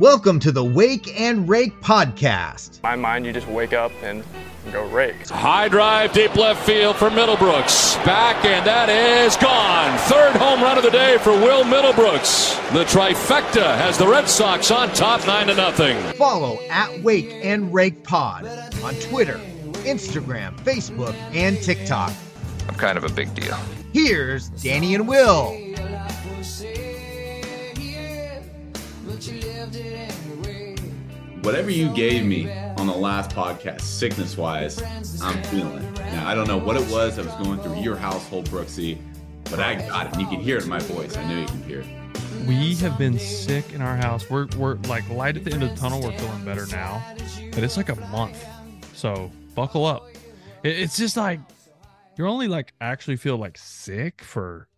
Welcome to the Wake and Rake podcast. my mind, you just wake up and go rake. High drive, deep left field for Middlebrooks. Back, and that is gone. Third home run of the day for Will Middlebrooks. The trifecta has the Red Sox on top, 9 to nothing. Follow at Wake and Rake Pod on Twitter, Instagram, Facebook, and TikTok. I'm kind of a big deal. Here's Danny and Will. Whatever you gave me on the last podcast, sickness wise, I'm feeling. Now, I don't know what it was that was going through your household, Brooksy, but I got it. And you can hear it in my voice. I know you can hear it. We have been sick in our house. We're we're like light at the end of the tunnel. We're feeling better now, but it's like a month. So buckle up. It, it's just like you're only like actually feel like sick for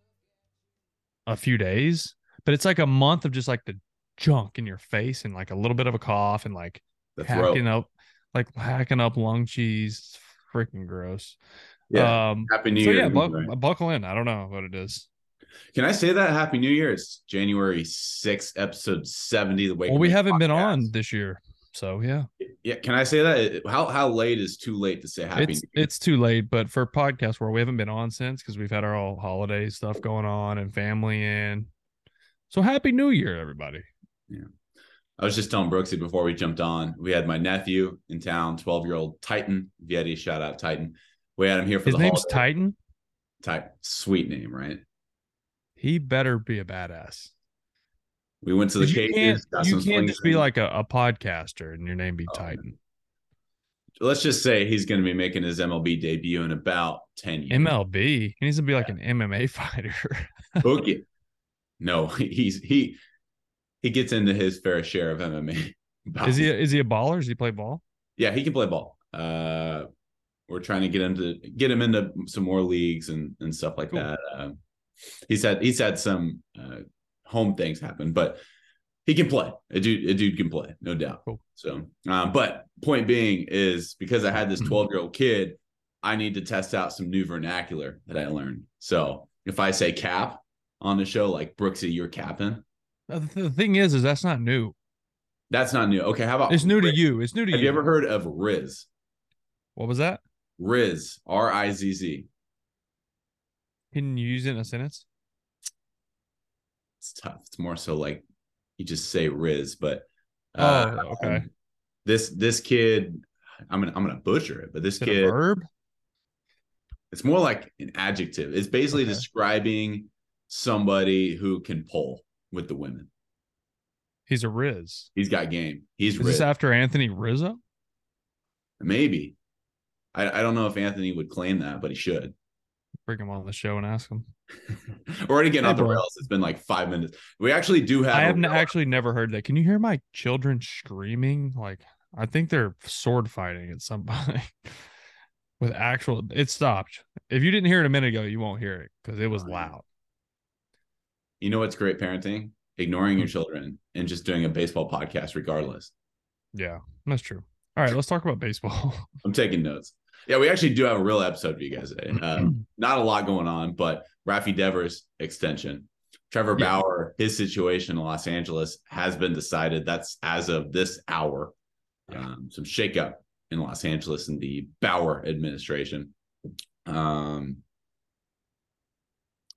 a few days, but it's like a month of just like the junk in your face and like a little bit of a cough and like The throat. hacking up, like hacking up lung cheese. It's freaking gross. Yeah. Um. Happy New so Year. yeah, buck, you, Brian. buckle in. I don't know what it is. Can I say that? Happy New Year. It's January 6th, episode 70. The Wake Well, we haven't been on this year, so yeah. Yeah. Can I say that? How how late is too late to say Happy it's New Year? it's too late, but for podcast where we haven't been on since because we've had our all holiday stuff going on and family in. So happy New Year, everybody! I was just telling Brooksy before we jumped on. We had my nephew in town, 12 year old Titan. Vietti, shout out Titan. We had him here for His the name's holiday. Titan. Titan. Sweet name, right? He better be a badass. We went to the You cages. can't, you can't just be like a, a podcaster and your name be Oh, Titan. let's just say he's going to be making his MLB debut in about 10 years. MLB. He needs to be like an MMA fighter. Okay. No, he's he he gets into his fair share of MMA. is he a, is he a baller? Does he play ball? Yeah, he can play ball. Uh we're trying to get him to get him into some more leagues and and stuff like Cool. that. Uh, he's had he's had some uh, home things happen, but he can play. A dude, a dude can play, no doubt. Cool. So, um, but point being is because I had this Mhm. 12 year old kid, I need to test out some new vernacular that I learned. So if I say cap on the show, like Brooksy, you're capping, The the thing is, is that's not new. that's not new. Okay, how about It's new to you. It's new to Have you. Have you ever heard of Riz? What was that? Riz, R I Z Z. Can you use it in a sentence? It's tough. It's more so like you just say Riz, but Oh, okay. um, This this kid, I'm gonna I'm gonna butcher it, but this it kid, a verb? it's more like an adjective. It's basically Okay. describing somebody who can pull with the women. He's a Riz. He's got game. He's Is Riz. this after Anthony Rizzo? Maybe. I, I don't know if Anthony would claim that, but he should. Bring him on the show and ask him. We're already getting off the rails. It's been like five minutes. We actually do have. I have n- actually never heard that. Can you hear my children screaming? Like I think they're sword fighting at some point with actual. It stopped. If you didn't hear it a minute ago, you won't hear it because it was loud. You know what's great parenting? Ignoring Hmm. your children and just doing a baseball podcast regardless. Yeah, that's true. All right, let's talk about baseball. I'm taking notes. Yeah, we actually do have a real episode for you guys today. Uh, not a lot going on, but Rafi Devers extension. Trevor Yeah. Bauer, his situation in Los Angeles has been decided. That's as of this hour. Um, some shakeup in Los Angeles in the Bauer administration. Um,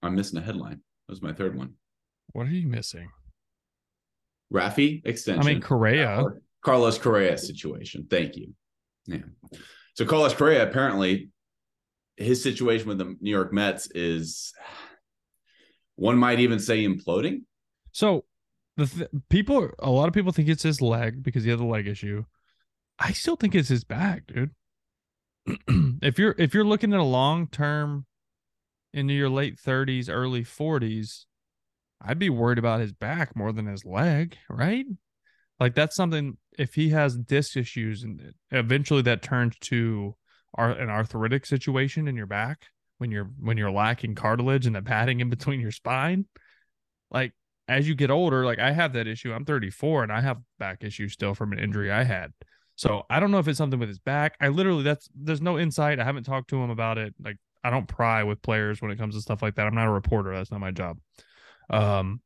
I'm missing a headline. That was my third one. what are you missing? Rafi extension. I mean, Correa. Or Carlos Correa situation. Thank you. Yeah. So Carlos Correa apparently his situation with the New York Mets is one might even say imploding. So the th- people, a lot of people think it's his leg because he has a leg issue. I still think it's his back, dude. if you're if you're looking at a long term into your late 30s, early 40s, I'd be worried about his back more than his leg, right? Like that's something if he has disc issues and eventually that turns to an arthritic situation in your back when you're when you're lacking cartilage and the padding in between your spine, like as you get older, like I have that issue. I'm 34 and I have back issues still from an injury I had. So I don't know if it's something with his back. I literally that's there's no insight. I haven't talked to him about it. Like I don't pry with players when it comes to stuff like that. I'm not a reporter. That's not my job. Um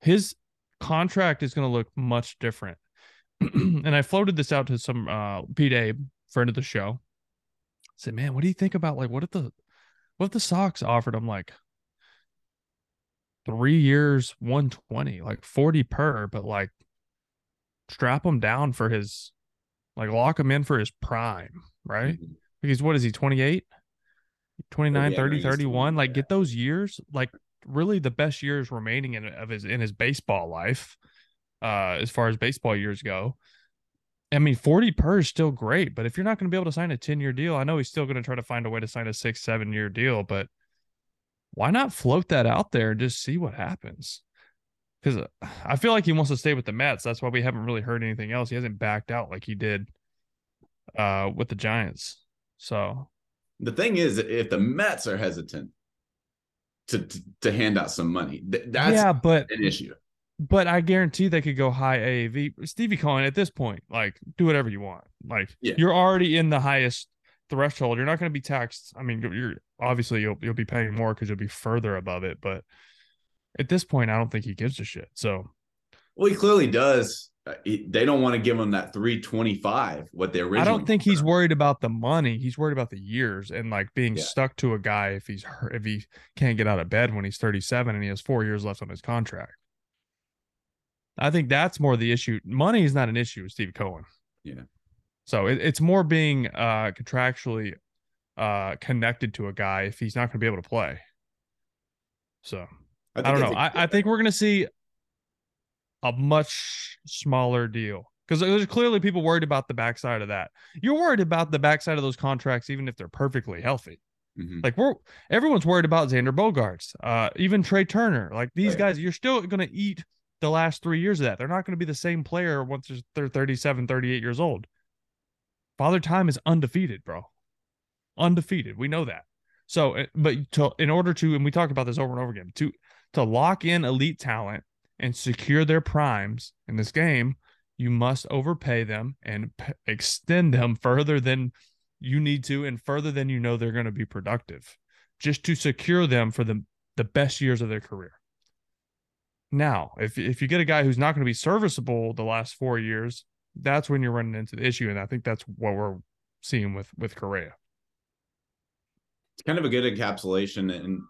his contract is going to look much different. and I floated this out to some uh Pete Abe, friend of the show. I said, man, what do you think about like what if the what if the Sox offered him like three years, 120, like 40 per, but like strap him down for his like lock him in for his prime, right? Because what is he, 28? 29, yeah, 30, 31? Like get those years, like really the best years remaining in of his in his baseball life, uh, as far as baseball years go. I mean, 40 per is still great, but if you're not going to be able to sign a 10 year deal, I know he's still going to try to find a way to sign a six, seven year deal, but why not float that out there and just see what happens? Because I feel like he wants to stay with the Mets. That's why we haven't really heard anything else. He hasn't backed out like he did uh, with the Giants. So The thing is, if the Mets are hesitant to to, to hand out some money, th- that's yeah, but an issue. but I guarantee they could go high AAV. Stevie Cohen at this point, like do whatever you want. Like Yeah. you're already in the highest threshold. You're not going to be taxed. I mean, you're- obviously you'll you'll be paying more because you'll be further above it. But at this point, I don't think he gives a shit. So Well, he clearly does. Uh, he- they don't want to give him that three twenty five. What they originally. I don't think he's worried about the money. He's worried about the years and like being Yeah. stuck to a guy if he's hurt, if he can't get out of bed when he's 37 and he has four years left on his contract. I think that's more the issue. Money is not an issue with Steve Cohen. Yeah. So it, it's more being uh contractually uh connected to a guy if he's not going to be able to play. So I, don't know. I, I, I think we're going to see a much smaller deal because there's clearly people worried about the backside of that. You're worried about the backside of those contracts, even if they're perfectly healthy. Mhm. Like we're everyone's worried about Xander Bogaerts, uh, even Trey Turner. Like these Right. guys, you're still going to eat the last three years of that. They're not going to be the same player once they're- they're 37, 38 years old. Father Time is undefeated, bro. Undefeated. We know that. So, uh, but to, in order to, and we talked about this over and over again, to to lock in elite talent and secure their primes in this game, you must overpay them and p- extend them further than you need to and further than you know they're going to be productive, just to secure them for the the best years of their career. Now, if if you get a guy who's not going to be serviceable the last four years, that's when you're running into the issue, and I think that's what we're seeing with with Correa. It's kind of a good encapsulation and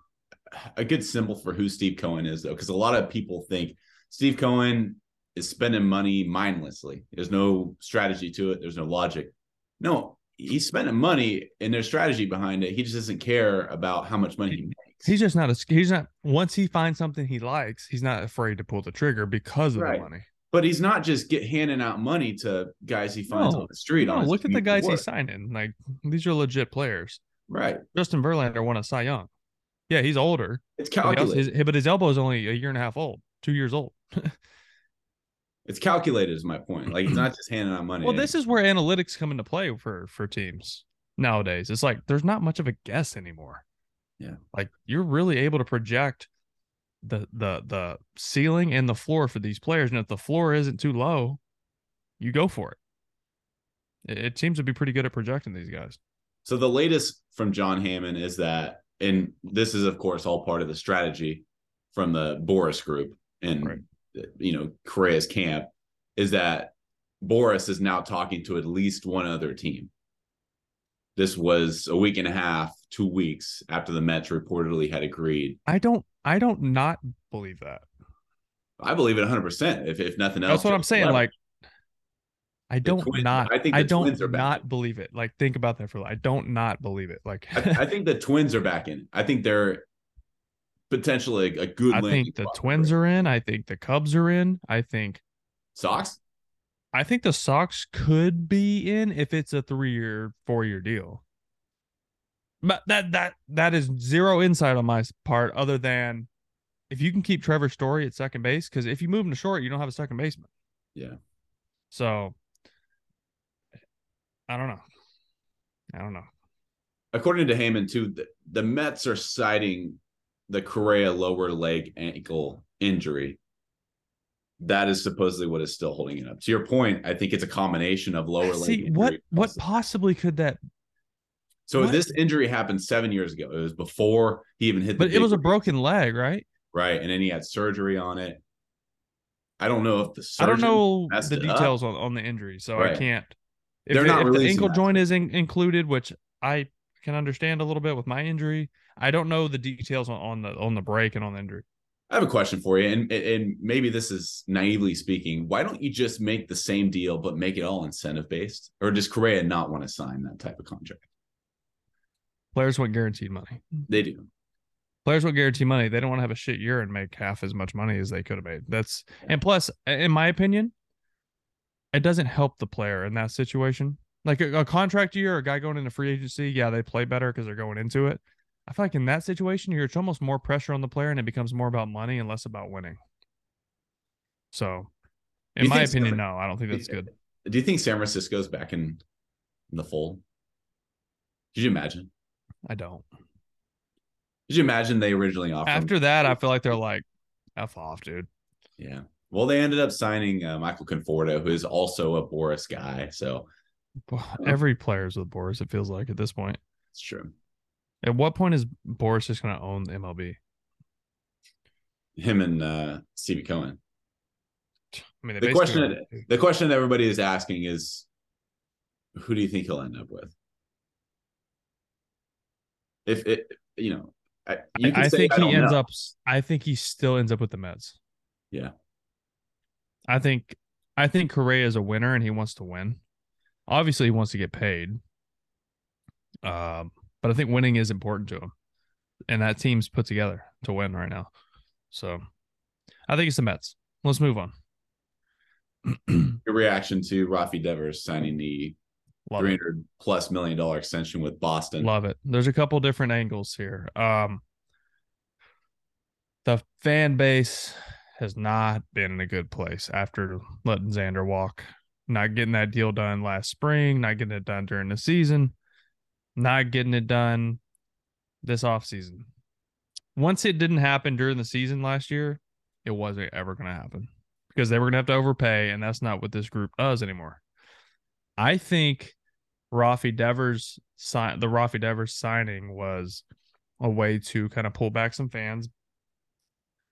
a good symbol for who Steve Cohen is, though, because a lot of people think Steve Cohen is spending money mindlessly. There's no strategy to it. There's no logic. No, he's spending money, and there's strategy behind it. He just doesn't care about how much money he makes. He's just not a he's not once he finds something he likes, he's not afraid to pull the trigger because of Right. the money. but he's not just get handing out money to guys he finds No. on the street. No, look at the guys he's signing. Like these are legit players. Right. Justin Verlander won a Cy Young. Yeah, he's older. It's calculated. his, but his elbow is only a year and a half old, two years old. It's calculated is my point. Like he's not just handing out money. Well, this is where analytics come into play for for teams nowadays. It's like there's not much of a guess anymore. Yeah. Like you're really able to project the the the ceiling and the floor for these players, and if the floor isn't too low, you go for it. It, it seems to be pretty good at projecting these guys. So the latest from Jon Heyman is that, and this is of course all part of the strategy from the Boras group and Right. you know Correa's camp, is that Boras is now talking to at least one other team. This was a week and a half, two weeks after the Mets reportedly had agreed. I don't I don't not believe that. I believe it 100. percent If if nothing else, That's what I'm saying. Like I don't Twins- not I think I don't Twins are back not believe it. Like think about that for a I don't not believe it. Like I, I think the Twins are back in. I think they're potentially a, a good. I think the Twins are in. I think the Cubs are in. I think Sox. I think the Sox could be in if it's a three year, four year deal. But that that that is zero insight on my part, other than if you can keep Trevor Story at second base, because if you move him to short, you don't have a second baseman. Yeah. So I don't know. I don't know. according to Heyman too, the, the Mets are citing the Correa lower leg ankle injury. That is supposedly what is still holding it up. To your point, I think it's a combination of lower leg. See injury what what possibly could that? So what- this injury happened seven years ago. It was before he even hit. The But it was a broken leg, right? right, and then he had surgery on it. I don't know if the I don't know the details on, on the injury, so I can't. If, They're not if the ankle that. joint is in, included, which I can understand a little bit with my injury, I don't know the details on, on the on the break and on the injury. I have a question for you, and and maybe this is naively speaking. Why don't you just make the same deal but make it all incentive based, or does Correa not want to sign that type of contract? Players want guaranteed money. They do. Players want guaranteed money. They don't want to have a shit year and make half as much money as they could have made. That's and plus, in my opinion, it doesn't help the player in that situation. Like a, a contract year, a guy going into free agency, yeah, they play better because they're going into it. I feel like in that situation, here it's almost more pressure on the player, and it becomes more about money and less about winning. So, in my opinion, no, I don't think that's good. Do you think San Francisco's back in, in the fold? Could you imagine? I don't. Could you imagine they originally offered After that, I feel like they're like, "F off, dude." Yeah. Well, they ended up signing uh, Michael Conforto, who is also a Boras guy. So Every player is with Boras. It feels like at this point. it's true. At what point is Boras just going to own the MLB? Him and uh, Stevie Cohen. I mean, The question- are- The question that everybody is asking is, who do you think he'll end up with? If it, you know, I, you can I say, think he ends know. up. I think he still ends up with the Mets. Yeah. I think. I think Correa is a winner and he wants to win. Obviously, he wants to get paid. Um, but I think winning is important to him, and that team's put together to win right now. So, I think it's the Mets. Let's move on. Your reaction to Rafi Devers signing the Love three it. plus million dollar extension with Boston. Love it. There's a couple different angles here. Um, the fan base has not been in a good place after letting Xander walk, not getting that deal done last spring, not getting it done during the season, not getting it done this offseason. Once it didn't happen during the season last year, it wasn't ever going to happen because they were going to have to overpay, and that's not what this group does anymore. I think Rafi Devers sign the Rafi Devers signing was a way to kind of pull back some fans.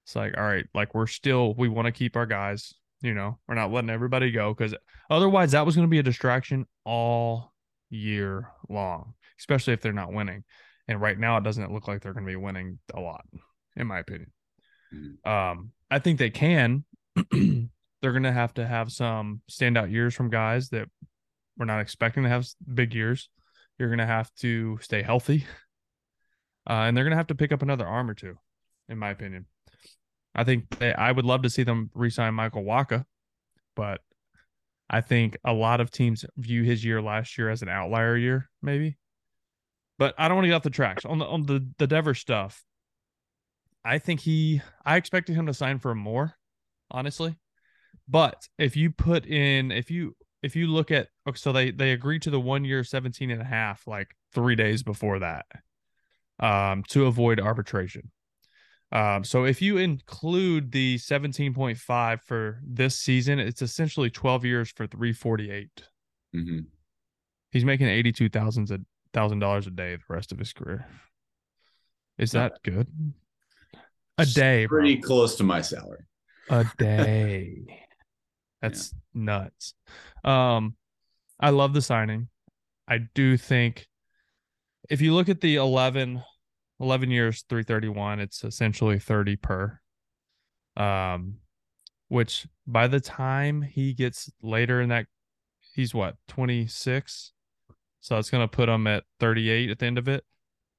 It's like, all right, like we're still we want to keep our guys, you know, we're not letting everybody go because otherwise that was going to be a distraction all year long, especially if they're not winning. And right now it doesn't look like they're going to be winning a lot, in my opinion. Um, I think they can. they're going to have to have some standout years from guys that we're not expecting to have big years. You're going to have to stay healthy. Uh, and they're going to have to pick up another arm or two, in my opinion. I think they, I would love to see them re-sign Michael Wacha, but I think a lot of teams view his year last year as an outlier year, maybe. But I don't want to get off the tracks on the on the the Devers stuff. I think he, I expected him to sign for more, honestly. But if you put in, if you if you look at okay, so they they agreed to the one year 17 and a half like three days before that um to avoid arbitration um so if you include the 17.5 for this season it's essentially 12 years for 348 Mhm. he's making 82 thousand a thousand dollars a day the rest of his career is Not that good a day bro. Pretty close to my salary. a day. That's nuts. Um, I love the signing. I do think if you look at the 11, 11 years, 331, it's essentially 30 per. Um, which by the time he gets later in that, he's what, 26? So it's going to put him at 38 at the end of it,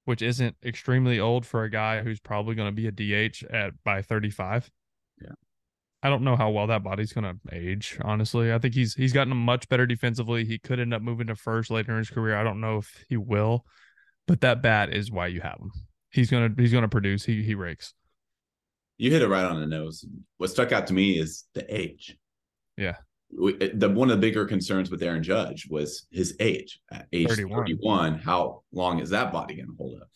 which isn't extremely old for a guy who's probably going to be a DH at by 35. yeah I don't know how well that body's gonna age. Honestly, I think he's he's gotten much better defensively. He could end up moving to first later in his career. I don't know if he will, but that bat is why you have him. He's gonna he's gonna produce. He he rakes. You hit it right on the nose. What stuck out to me is the age. Yeah. We- The one of the bigger concerns with Aaron Judge was his age. At age 31. 31, how long is that body going to hold up?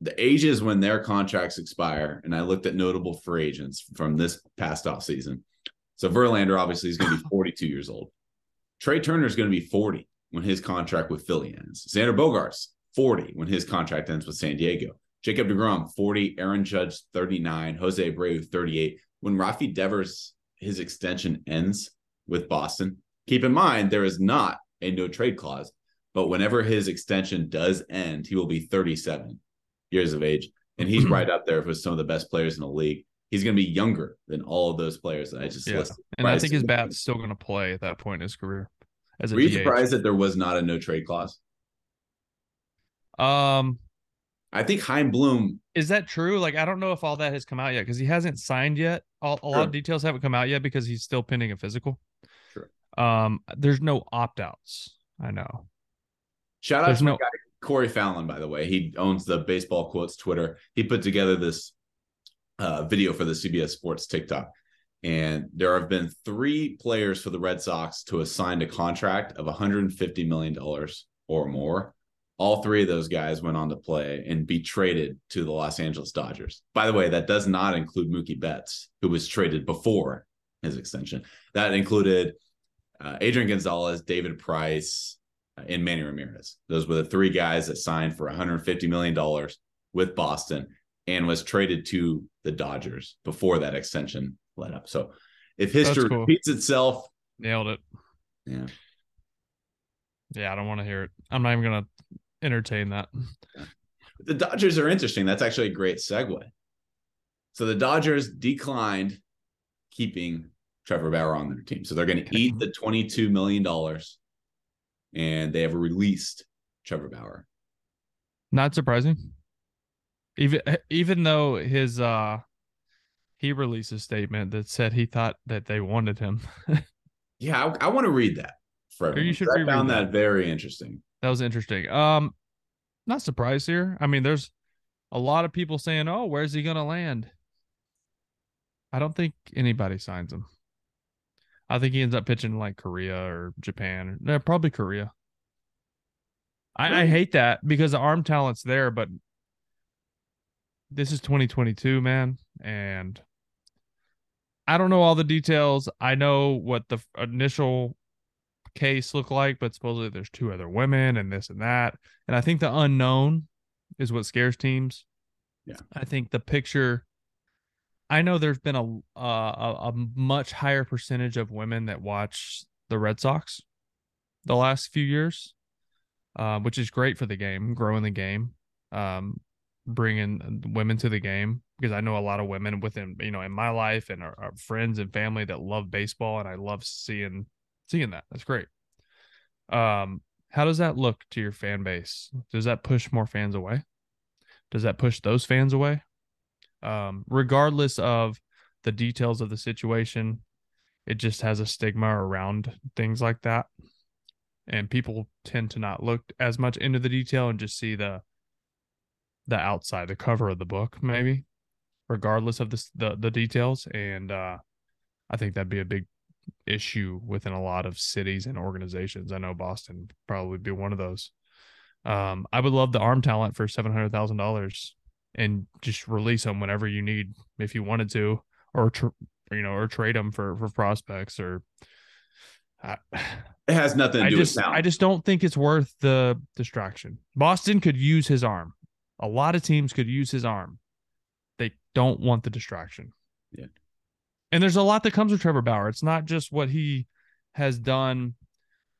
The ages when their contracts expire, and I looked at notable free agents from this past off season. So Verlander obviously is going to be 42 years old. Trey Turner is going to be 40 when his contract with Philly ends. Xander Bogaerts 40 when his contract ends with San Diego. Jacob DeGrom 40, Aaron Judge 39, Jose Abreu 38. When Rafi Devers his extension ends with Boston. Keep in mind, there is not a no trade clause, but whenever his extension does end, he will be 37 years of age. And he's right up there with some of the best players in the league. He's going to be younger than all of those players that I just Yeah. listed. And I think his bat's still going to play at that point in his career. As a Were you DH. surprised that there was not a no trade clause? Um, I think Chaim Bloom, is that true? Like, I don't know if all that has come out yet because he hasn't signed yet. All, a lot Sure. of details haven't come out yet because he's still pending a physical. Sure. Um, there's no opt outs. I know. shout out There's to my no- guy Corey Fallon, by the way. He owns the Baseball Quotes Twitter. He put together this uh, video for the CBS Sports TikTok. And there have been three players for the Red Sox to have signed a contract of $150 million or more. All three of those guys went on to play and be traded to the Los Angeles Dodgers. By the way, that does not include Mookie Betts, who was traded before his extension. That included uh, Adrian Gonzalez, David Price, uh, and Manny Ramirez. Those were the three guys that signed for $150 million with Boston and was traded to the Dodgers before that extension let up. So if history cool. repeats itself, Nailed it. yeah. Yeah, I don't want to hear it. I'm not even going to entertain that. The Dodgers are interesting. That's actually a great segue. So the Dodgers declined keeping Trevor Bauer on their team. So they're going to eat the $22 million and they have released Trevor Bauer. Not surprising. Even even though his uh he released a statement that said he thought that they wanted him. Yeah, I, I want to read that for you everyone. should 'cause I found that. that very interesting. That was interesting. Um, not surprised here. I mean, there's a lot of people saying, "Oh, where's he gonna land?" I don't think anybody signs him. I think he ends up pitching like Korea or Japan. No, probably Korea. I, I hate that because the arm talent's there, but this is 2022, man, and I don't know all the details. I know what the initial case look like, but supposedly there's two other women and this and that. And I think the unknown is what scares teams. Yeah. I think the picture. I know there's been a uh, a, a much higher percentage of women that watch the Red Sox the last few years, uh, which is great for the game, growing the game, um, bringing women to the game because I know a lot of women within you know in my life and our, our friends and family that love baseball, and I love seeing seeing that. That's great. Um, how does that look to your fan base? Does that push more fans away? Does that push those fans away? Um, regardless of the details of the situation, it just has a stigma around things like that. And people tend to not look as much into the detail and just see the the outside, the cover of the book, maybe, regardless of the the, the details. And uh I think that'd be a big issue within a lot of cities and organizations. I know Boston probably be one of those. Um, I would love the arm talent for seven hundred thousand dollars and just release them whenever you need, if you wanted to, or tr- you know, or trade them for for prospects or. I, It has nothing to I do just with sound. I just don't think it's worth the distraction. Boston could use his arm. A lot of teams could use his arm. They don't want the distraction. Yeah. And there's a lot that comes with Trevor Bauer. It's not just what he has done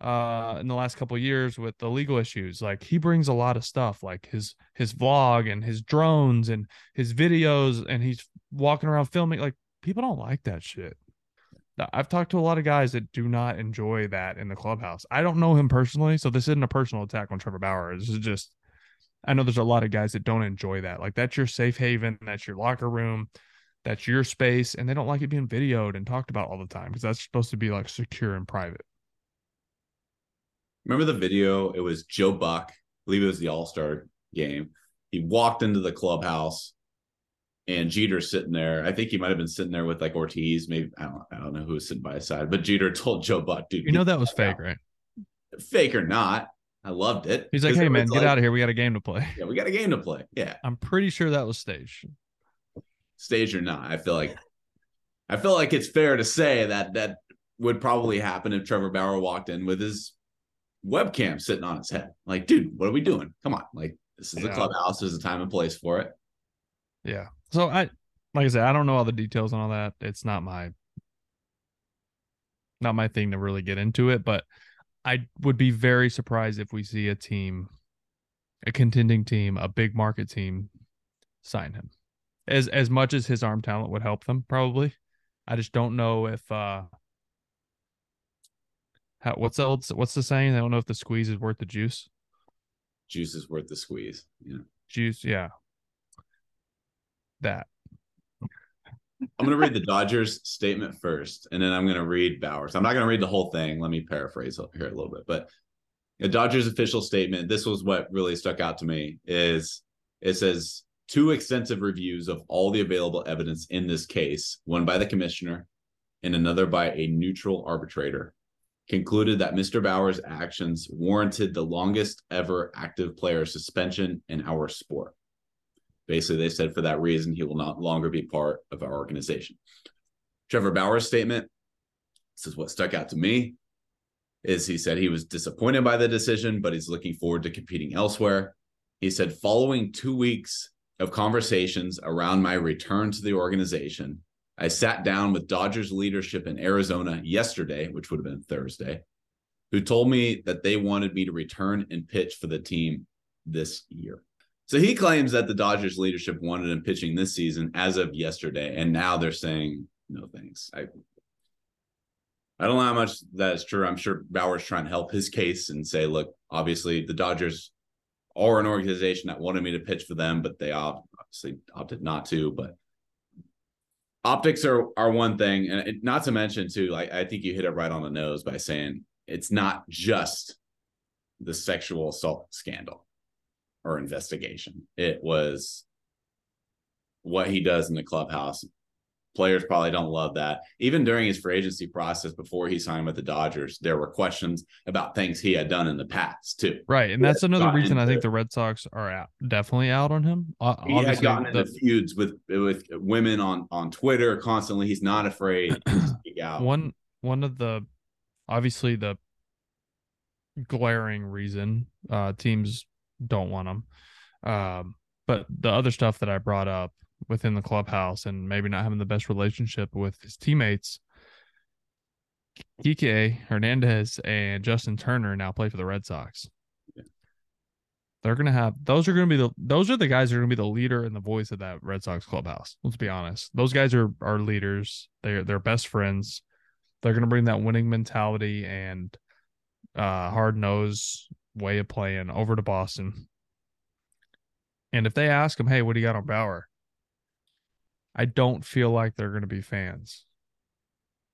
uh in the last couple years with the legal issues. Like he brings a lot of stuff like his his vlog and his drones and his videos and he's walking around filming like people don't like that shit. I've talked to a lot of guys that do not enjoy that in the clubhouse. I don't know him personally, so this isn't a personal attack on Trevor Bauer. This is just I know there's a lot of guys that don't enjoy that. Like that's your safe haven, that's your locker room, that's your space, and they don't like it being videoed and talked about all the time because that's supposed to be like secure and private. Remember the video? It was Joe Buck. I believe it was the All Star game. He walked into the clubhouse, and Jeter's sitting there. I think he might have been sitting there with like Ortiz. Maybe I don't. I don't know who was sitting by his side. But Jeter told Joe Buck, "Dude, You know that was fake, fuck right? Fake or not, I loved it. He's like, "Hey man, get like, out of here. We got a game to play." Yeah, we got a game to play. Yeah, I'm pretty sure that was staged. Stage or not, I feel like I feel like it's fair to say that that would probably happen if Trevor Bauer walked in with his webcam sitting on his head. Like, dude, what are we doing? Come on, like this is a clubhouse. There's a time and place for it. Yeah. So I like I said, I don't know all the details and all that. It's not my not my thing to really get into it, but I would be very surprised if we see a team, a contending team, a big market team sign him. As as much as his arm talent would help them, probably. I just don't know if uh how, what's else what's the saying? I don't know if the squeeze is worth the juice. Juice is worth the squeeze. Yeah. Juice, yeah. That. I'm going to read the Dodgers statement first, and then I'm going to read Bauers. I'm not going to read the whole thing. Let me paraphrase here a little bit. But the Dodgers official statement, this was what really stuck out to me, is it says two extensive reviews of all the available evidence in this case, one by the commissioner and another by a neutral arbitrator, concluded that Mr. Bauers' actions warranted the longest ever active player suspension in our sport. Basically, they said for that reason, he will not longer be part of our organization. Trevor Bauer's statement this is what stuck out to me is he said he was disappointed by the decision, but he's looking forward to competing elsewhere. He said, following two weeks of conversations around my return to the organization, I sat down with Dodgers leadership in Arizona yesterday, which would have been Thursday, who told me that they wanted me to return and pitch for the team this year. So he claims that the Dodgers leadership wanted him pitching this season as of yesterday, and now they're saying no thanks. I I don't know how much that is true. I'm sure Bauer's trying to help his case and say, look, obviously the Dodgers are an organization that wanted me to pitch for them, but they obviously opted not to. But optics are are one thing, and it, not to mention too, like I think you hit it right on the nose by saying it's not just the sexual assault scandal or investigation. It was what he does in the clubhouse. Players probably don't love that. Even during his free agency process before he signed with the Dodgers, there were questions about things he had done in the past too. Right, and that's another reason I think the Red Sox are out, definitely out on him. Uh, he had gotten the, into feuds with with women on on Twitter constantly. He's not afraid to speak out. One one of the obviously the glaring reason uh, teams don't want him. Um, but the other stuff that I brought up within the clubhouse and maybe not having the best relationship with his teammates, Kike Hernandez and Justin Turner now play for the Red Sox. Yeah. They're gonna have those are gonna be the those are the guys that are gonna be the leader and the voice of that Red Sox clubhouse. Let's be honest. Those guys are are leaders. They're they're best friends. They're gonna bring that winning mentality and uh hard nose way of playing over to Boston. And if they ask him, hey, what do you got on Bauer? I don't feel like they're going to be fans.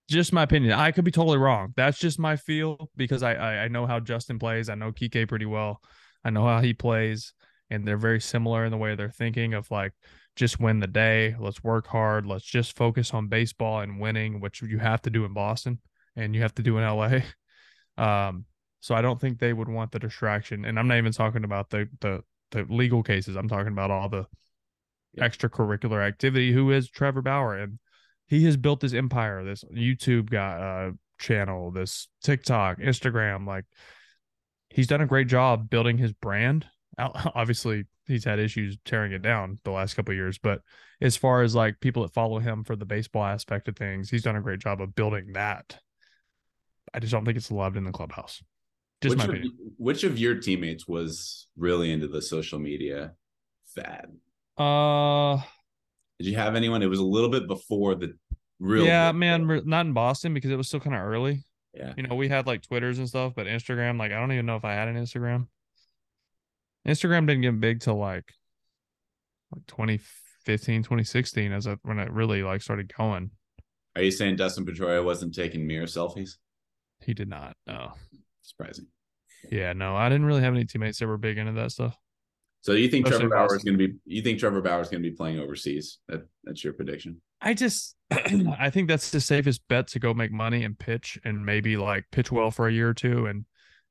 Just my opinion. I could be totally wrong. That's just my feel because I, I, I know how Justin plays. I know Kike pretty well. I know how he plays, and they're very similar in the way they're thinking of like just win the day. Let's work hard. Let's just focus on baseball and winning, which you have to do in Boston and you have to do in LA. Um, so I don't think they would want the distraction. And I'm not even talking about the the the legal cases. I'm talking about all the extracurricular activity. Who is Trevor Bauer? And he has built this empire. This YouTube guy uh, channel, this TikTok, Instagram. Like he's done a great job building his brand. Obviously, he's had issues tearing it down the last couple years, but as far as like people that follow him for the baseball aspect of things, he's done a great job of building that. I just don't think it's loved in the clubhouse. Just which my of, which of your teammates was really into the social media fad? Uh, did you have anyone? It was a little bit before the real. Yeah, man, not in Boston because it was still kind of early. Yeah, you know, we had like Twitters and stuff, but Instagram, like, I don't even know if I had an Instagram. Instagram didn't get big till like like 2015, 2016 as a, when it really like started going. Are you saying Dustin Pedroia wasn't taking mirror selfies? He did not. No. Surprising. Yeah, no, I didn't really have any teammates that were big into that stuff. So you think Trevor Bauer is going to be? You think Trevor Bauer is going to be playing overseas? That that's your prediction. I just, I think that's the safest bet to go make money and pitch, and maybe like pitch well for a year or two, and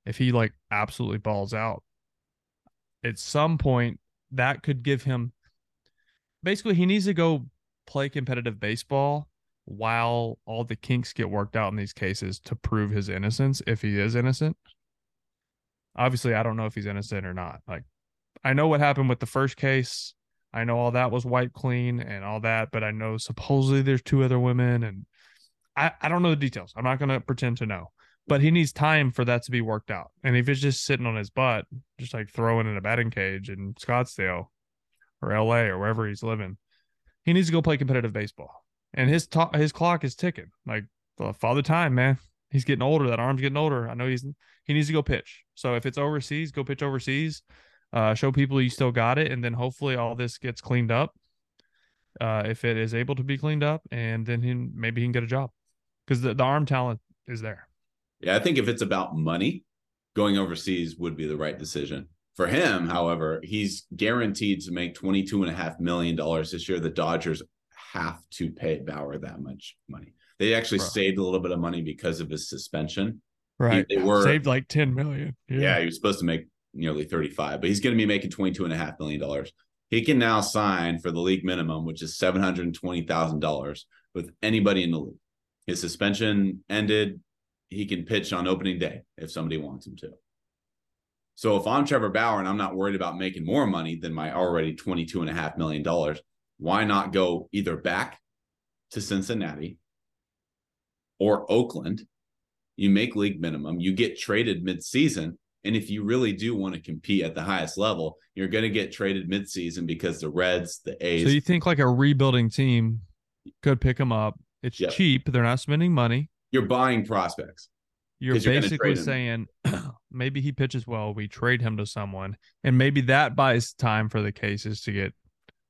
if he like absolutely balls out, at some point that could give him. Basically, he needs to go play competitive baseball while all the kinks get worked out in these cases to prove his innocence if he is innocent. Obviously, I don't know if he's innocent or not. Like, I know what happened with the first case. I know all that was wiped clean and all that, but I know supposedly there's two other women and I, I don't know the details. I'm not going to pretend to know, but he needs time for that to be worked out. And if it's just sitting on his butt, just like throwing in a batting cage in Scottsdale or LA or wherever he's living, he needs to go play competitive baseball. And his his clock is ticking. Like father time, man. He's getting older. That arm's getting older. I know he's he needs to go pitch. So if it's overseas, go pitch overseas. Uh, show people you still got it, and then hopefully all this gets cleaned up. Uh, if it is able to be cleaned up, and then he maybe he can get a job because the, the arm talent is there. Yeah, I think if it's about money, going overseas would be the right decision. For him, however, he's guaranteed to make $22.5 million this year. The Dodgers have to pay Bauer that much money. They actually saved a little bit of money because of his suspension. Right. He, they were saved like 10 million. Yeah. yeah, he was supposed to make nearly 35, but he's going to be making $22.5 million. He can now sign for the league minimum, which is $720,000 with anybody in the league. His suspension ended. He can pitch on opening day if somebody wants him to. So if I'm Trevor Bauer and I'm not worried about making more money than my already $22.5 million, why not go either back to Cincinnati or Oakland? You make league minimum, you get traded midseason. And if you really do want to compete at the highest level, you're going to get traded midseason because the Reds, the A's. So you think like a rebuilding team could pick them up, it's yep. cheap. They're not spending money. You're buying prospects. You're, you're basically saying maybe he pitches well. We trade him to someone, and maybe that buys time for the cases to get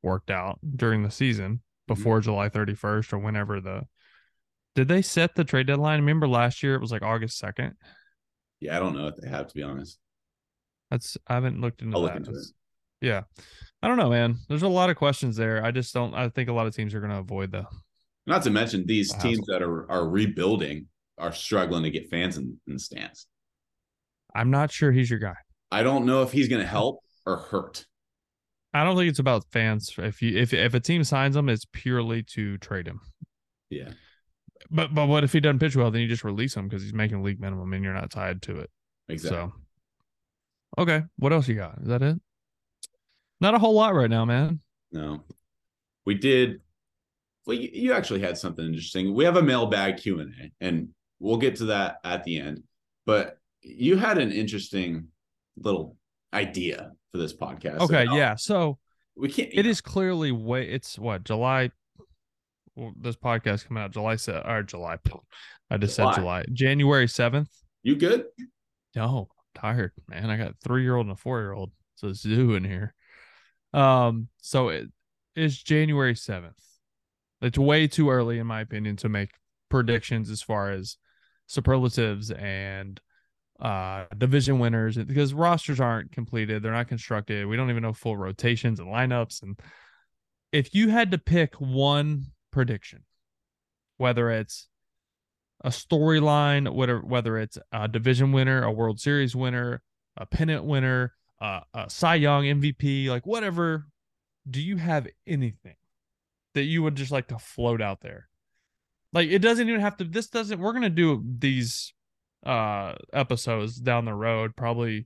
worked out during the season mm-hmm. before mm-hmm. July 31st or whenever the. Did they set the trade deadline? Remember last year it was like August 2nd. Yeah, I don't know if they have to be honest. That's I haven't looked into I'll that. Look into it. Yeah, I don't know, man. There's a lot of questions there. I just don't. I think a lot of teams are going to avoid the not to mention these teams that are are rebuilding are struggling to get fans in, in the stands. I'm not sure he's your guy. I don't know if he's going to help or hurt. I don't think it's about fans. If you if if a team signs him, it's purely to trade him. Yeah. But but what if he doesn't pitch well? Then you just release him because he's making league minimum and you're not tied to it. Exactly. So, okay, what else you got? Is that it? Not a whole lot right now, man. No, we did well, you, you actually had something interesting. We have a mailbag Q and A, and we'll get to that at the end. But you had an interesting little idea for this podcast. Okay, yeah. So we can't. It know. is clearly way. It's what July. Well, this podcast coming out July set or July. I just July. said July. January seventh. You good? No, I'm tired, man. I got a three year old and a four year old. So it's a zoo in here. Um, so it is January seventh. It's way too early, in my opinion, to make predictions as far as superlatives and uh division winners because rosters aren't completed they're not constructed we don't even know full rotations and lineups and if you had to pick one prediction whether it's a storyline whether whether it's a division winner a world series winner a pennant winner uh, a cy young mvp like whatever do you have anything that you would just like to float out there? Like it doesn't even have to this doesn't we're to do these uh episodes down the road probably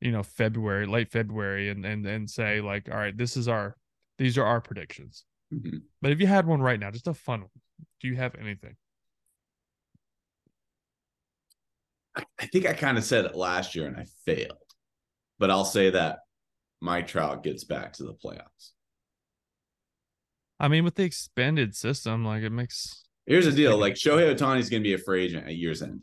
you know February, late February and and and say like all right, this is our these are our predictions. Mm-hmm. But if you had one right now, just a fun one. Do you have anything? I think I kind of said it last year and I failed. But I'll say that Mike Trout gets back to the playoffs. I mean, with the expanded system, like it makes. Here's the deal: like Shohei Ohtani is going to be a free agent at year's end,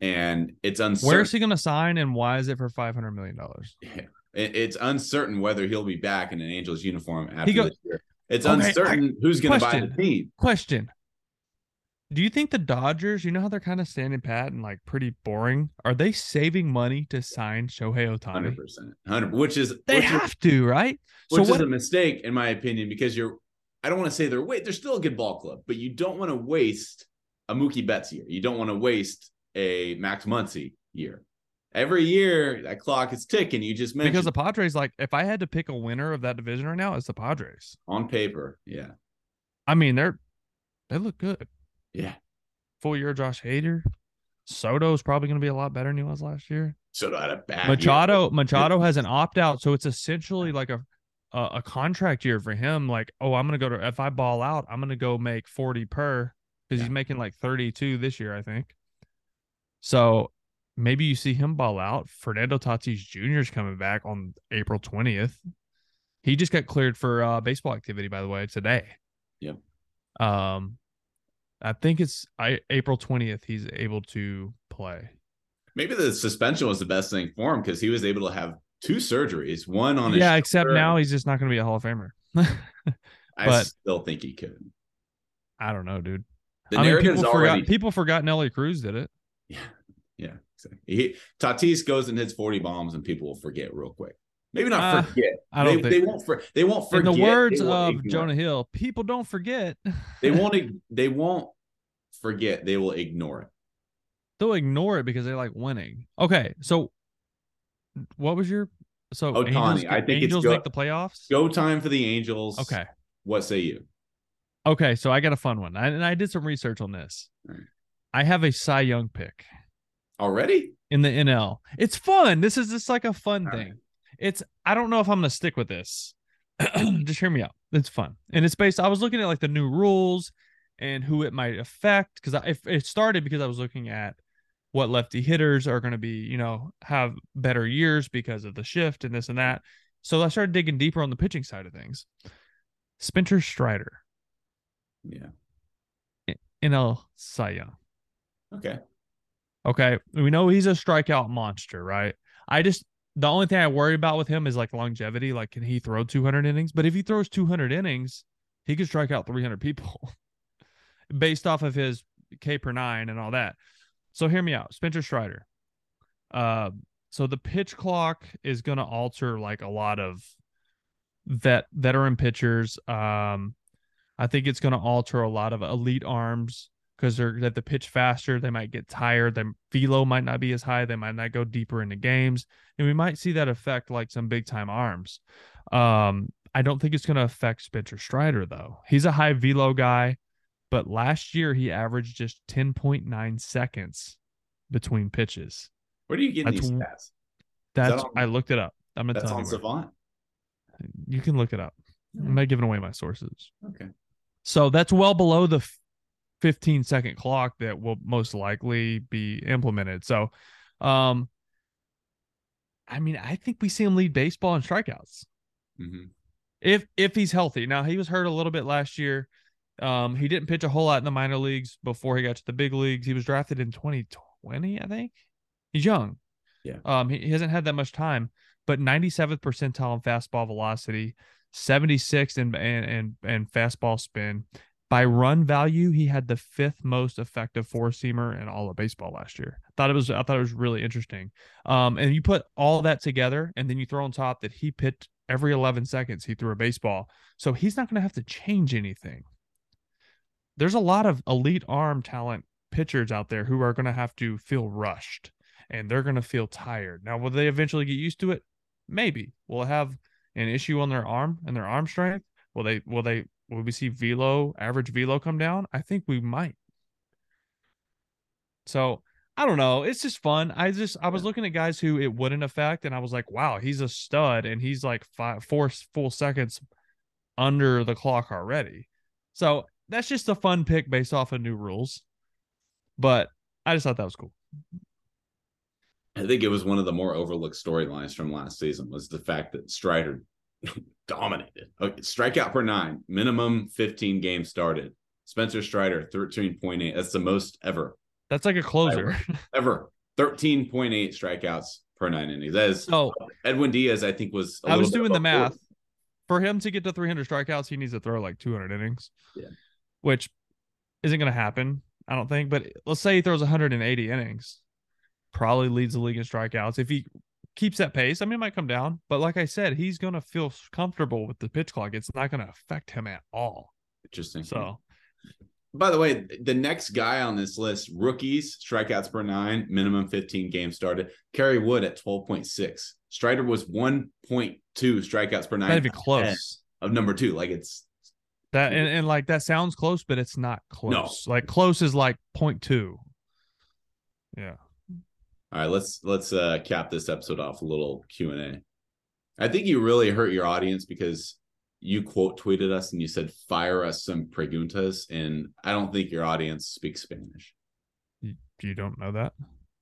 and it's uncertain. Where is he going to sign, and why is it for five hundred million dollars? Yeah. It's uncertain whether he'll be back in an Angels uniform after go, this year. It's okay, uncertain I, who's going to buy the team. Question: Do you think the Dodgers? You know how they're kind of standing pat and like pretty boring. Are they saving money to sign Shohei? Hundred percent, hundred. Which is they which have is, to, right? Which so is what, a mistake, in my opinion, because you're I don't want to say they're wait, they're still a good ball club, but you don't want to waste a Mookie Betts year. You don't want to waste a Max Muncy year. Every year that clock is ticking. You just mentioned because the Padres, like, if I had to pick a winner of that division right now, it's the Padres on paper. Yeah, I mean they're they look good. Yeah, full year Josh Hader. Soto is probably going to be a lot better than he was last year. Soto had a bad Machado. Year. Machado has an opt out, so it's essentially like a a, a contract year for him. Like, oh, I'm gonna go to if I ball out, I'm gonna go make 40 per because Yeah. he's making like 32 this year, I think. So maybe you see him ball out. Fernando Tatis Jr. is coming back on April 20th. He just got cleared for uh, baseball activity, by the way, today. Yep. Um, I think it's I, April 20th. He's able to play. Maybe the suspension was the best thing for him because he was able to have two surgeries. One on his Yeah, except shoulder. now he's just not going to be a Hall of Famer. I still think he could. I don't know, dude. The I mean, people already forgot. People forgot Nelly Cruz did it. Yeah, yeah. Exactly. He, Tatis goes and hits forty bombs, and people will forget real quick. Maybe not Uh, forget. I don't they, think. they won't. For, they won't forget. In the words of ignore. Jonah Hill, people don't forget. they won't. They won't forget. They will ignore it. They'll ignore it because they like winning. Okay, so what was your so Ohtani, Angels, I think it's Angels go- make the playoffs? Go time for the Angels. Okay. What say you? Okay, so I got a fun one. I, and I did some research on this. Right. I have a Cy Young pick Already? in the NL. It's fun. This is just like a fun All thing. right. It's I don't know if I'm gonna stick with this. just hear me out. It's fun. And it's based I was looking at like the new rules and who it might affect because I if it started because I was looking at what lefty hitters are going to be, you know, have better years because of the shift and this and that. So I started digging deeper on the pitching side of things. Spencer Strider, Yeah. NL Cy Young. Okay. Okay. We know he's a strikeout monster, right? I just the only thing I worry about with him is like longevity. Like, can he throw 200 innings? But if he throws 200 innings, he could strike out 300 people based off of his K per nine and all that. So hear me out, Spencer Strider. Uh, so the pitch clock is going to alter like a lot of vet veteran pitchers. Um, I think it's going to alter a lot of elite arms because they're that the pitch faster. They might get tired. Their velo might not be as high. They might not go deeper into games, and we might see that affect like some big time arms. Um, I don't think it's going to affect Spencer Strider though. He's a high velo guy, but last year he averaged just ten point nine seconds between pitches. Where do you get That's these stats? That's on- I looked it up. I'm gonna That's tell on you. where. Savant. You can look it up. I'm not giving away my sources. Okay. So that's well below the 15 second clock that will most likely be implemented. So, um, I mean, I think we see him lead baseball in strikeouts hmm if if he's healthy. Now he was hurt a little bit last year. Um, he didn't pitch a whole lot in the minor leagues before he got to the big leagues. He was drafted in 2020, I think. He's young. Yeah. Um, he, he hasn't had that much time, but 97th percentile in fastball velocity, 76th in and and and fastball spin. By run value, he had the fifth most effective four seamer in all of baseball last year. Thought it was I thought it was really interesting. Um, and you put all that together, and then you throw on top that he pitched every 11 seconds he threw a baseball, so he's not going to have to change anything. There's a lot of elite arm talent pitchers out there who are going to have to feel rushed and they're going to feel tired. Now, will they eventually get used to it? Maybe. Will have an issue on their arm and their arm strength? Will they? Will they? Will we see velo average velo come down? I think we might. So I don't know. It's just fun. I just I was looking at guys who it wouldn't affect, and I was like, wow, he's a stud, and he's like five four full seconds under the clock already. So that's just a fun pick based off of new rules. But I just thought that was cool. I think it was one of the more overlooked storylines from last season was the fact that Strider dominated. Okay, strikeout per nine, minimum 15 games started. Spencer Strider, 13.8. That's the most ever, That's like a closer. ever. 13.8 strikeouts per nine innings. That is So Edwin Diaz, I think, was. I I was doing the math. For him to get to 300 strikeouts, he needs to throw like 200 innings. Yeah. Which isn't going to happen, I don't think. But let's say he throws 180 innings, probably leads the league in strikeouts. If he keeps that pace, I mean, it might come down. But like I said, he's going to feel comfortable with the pitch clock. It's not going to affect him at all. Interesting. So By the way, the next guy on this list, rookies, strikeouts per nine, minimum 15 games started. Kerry Wood at 12.6. Strider was 1.2 strikeouts per nine. not even close. Of number two. Like it's That and, and like that sounds close, but it's not close. No. Like close is like 0.2. Yeah. All right. Let's let's uh cap this episode off a little Q and A. I think you really hurt your audience because you quote tweeted us and you said, "Fire us some preguntas," and I don't think your audience speaks Spanish. You, you don't know that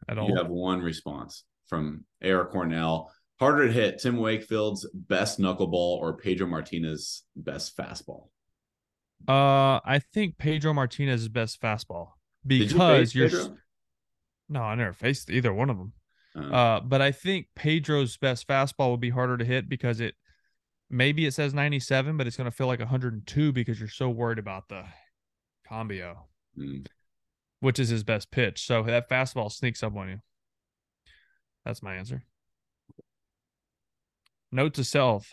at all. You have one response from Eric Cornell. Harder to hit Tim Wakefield's best knuckleball or Pedro Martinez's best fastball. Uh, I think Pedro Martinez's best fastball you because you're. Pedro? No, I never faced either one of them. Uh, Uh, but I think Pedro's best fastball would be harder to hit because it maybe it says 97, but it's going to feel like 102 because you're so worried about the cambio, mm. which is his best pitch. So that fastball sneaks up on you. That's my answer. Note to self: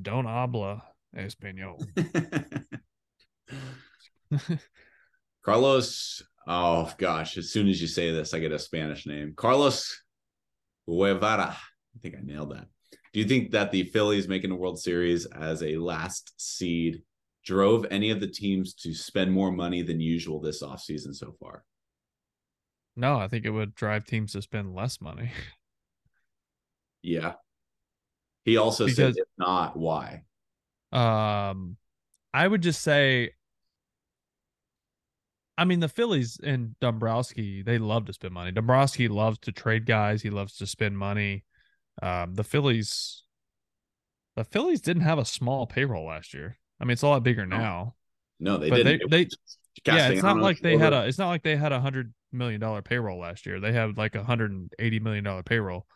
Don't habla español. Carlos. Oh gosh! As soon as you say this, I get a Spanish name. Carlos Guevara. I think I nailed that. Do you think that the Phillies making a World Series as a last seed drove any of the teams to spend more money than usual this offseason so far? no, I think it would drive teams to spend less money. Yeah. He also said, if not, why? Um, I would just say, I mean, the Phillies and Dombrowski, they love to spend money. Dombrowski loves to trade guys. He loves to spend money. Um, the Phillies, the Phillies didn't have a small payroll last year. I mean, it's a lot bigger now. No, they But didn't. they- was yeah, it's not like they had a. It's not like they had a hundred million dollar payroll last year. They had like a hundred and eighty million dollar payroll.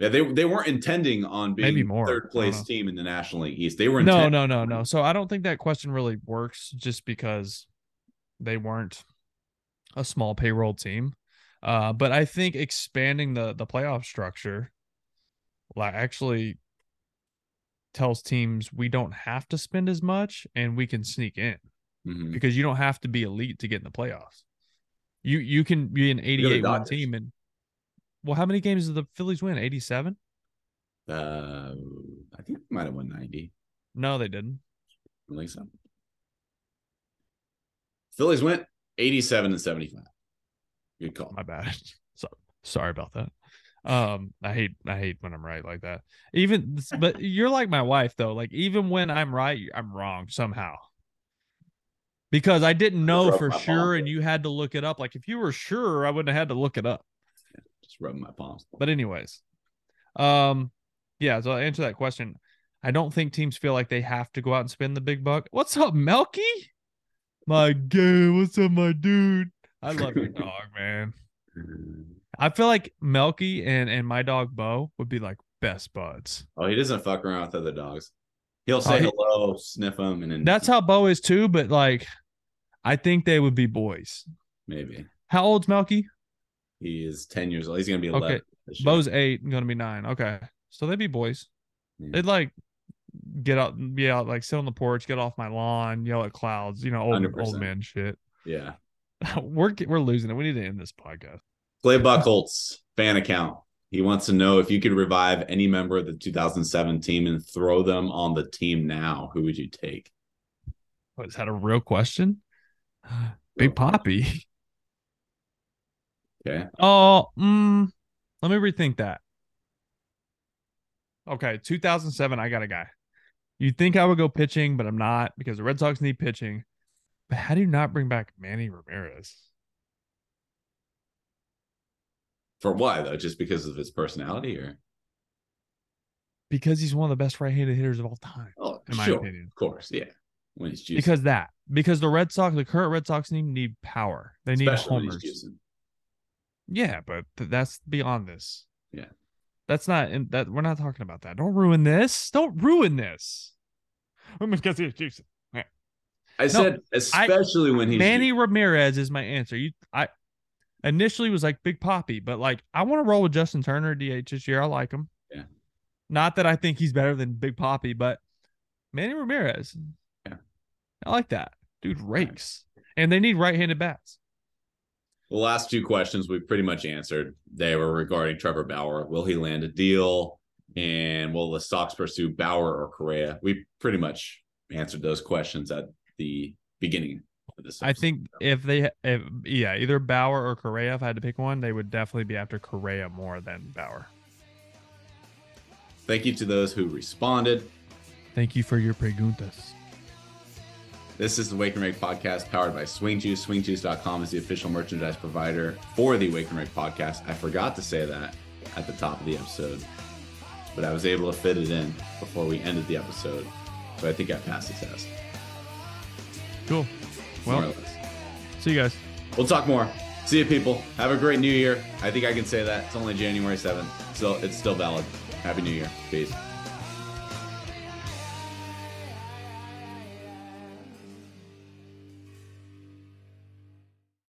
Yeah, they they weren't intending on being Maybe more. Third place team in the National League East. They were No, no, no, no. So I don't think that question really works just because they weren't a small payroll team. Uh, but I think expanding the the playoff structure like actually tells teams we don't have to spend as much and we can sneak in Mhm. because you don't have to be elite to get in the playoffs. You you can be an 88 one team and well, how many games did the Phillies win? 87? Uh, I think they might have won 90. No, they didn't. I think so. Phillies went 87 and 75. Good call. My bad. So sorry about that. Um, I hate I hate when I'm right like that. Even but you're like my wife though. Like even when I'm right, I'm wrong somehow. Because I didn't know rub for sure, and you had to look it up. Like if you were sure, I wouldn't have had to look it up. Just rubbing my palms. But anyways, um, yeah. So I'll answer that question. I don't think teams feel like they have to go out and spend the big buck. What's up, Melky? My gay. What's up, my dude? I love your dog, man. I feel like Melky and and my dog Bo would be like best buds. Oh, he doesn't fuck around with other dogs. He'll oh, say Oh, he- hello, sniff them, and then That's how Bo is too. But like, I think they would be boys. maybe How old's Melky? he is 10 years old. He's gonna be Okay. 11. this year. Bo's eight, gonna be nine. Okay, so they'd be boys. Yeah. They'd like get out, be out, like sit on the porch, get off my lawn, yell at clouds. You know, old 100%. old man shit. Yeah. we're we're losing it. We need to end this podcast. Clay Buchholz fan account. He wants to know if you could revive any member of the 2007 team and throw them on the team now, who would you take? What is that a real question? Big Poppy. Okay. Oh, mm, let me rethink that. Okay, 2007, I got a guy. You'd think I would go pitching, but I'm not because the Red Sox need pitching. But how do you not bring back Manny Ramirez? For why though? Just because of his personality, or Because he's one of the best right-handed hitters of all time, oh, in my sure, opinion. of course, yeah. When he's juicing, Because that, because the Red Sox, the current Red Sox team need power. They need especially when homers. Yeah, but th- that's beyond this. Yeah. That's not in that we're not talking about that. Don't ruin this. Don't ruin this. Because he's juicing. I said especially when he's Manny juicing. Ramirez is my answer. You, I initially was like Big Poppy, but like I want to roll with Justin Turner DH this year. I like him. Yeah. Not that I think he's better than Big Poppy, but Manny Ramirez. Yeah. I like that. Dude rakes. And they need right-handed bats. The last two questions we pretty much answered. They were regarding Trevor Bauer. Will he land a deal? And will the Sox pursue Bauer or Correa? We pretty much answered those questions at the beginning of this. I think if they, if, yeah, either Bauer or Correa, if I had to pick one, they would definitely be after Correa more than Bauer. Thank you to those who responded. Thank you for your preguntas. This is the Wake and Rake podcast powered by Swing Juice. SwingJuice.com is the official merchandise provider for the Wake and Rake podcast. I forgot to say that at the top of the episode, but I was able to fit it in before we ended the episode. So I think I passed the test. Cool. More or Well, less. see you guys. We'll talk more. See you, people. Have a great new year. I think I can say that. It's only January 7th, so it's still valid. Happy New Year. Peace.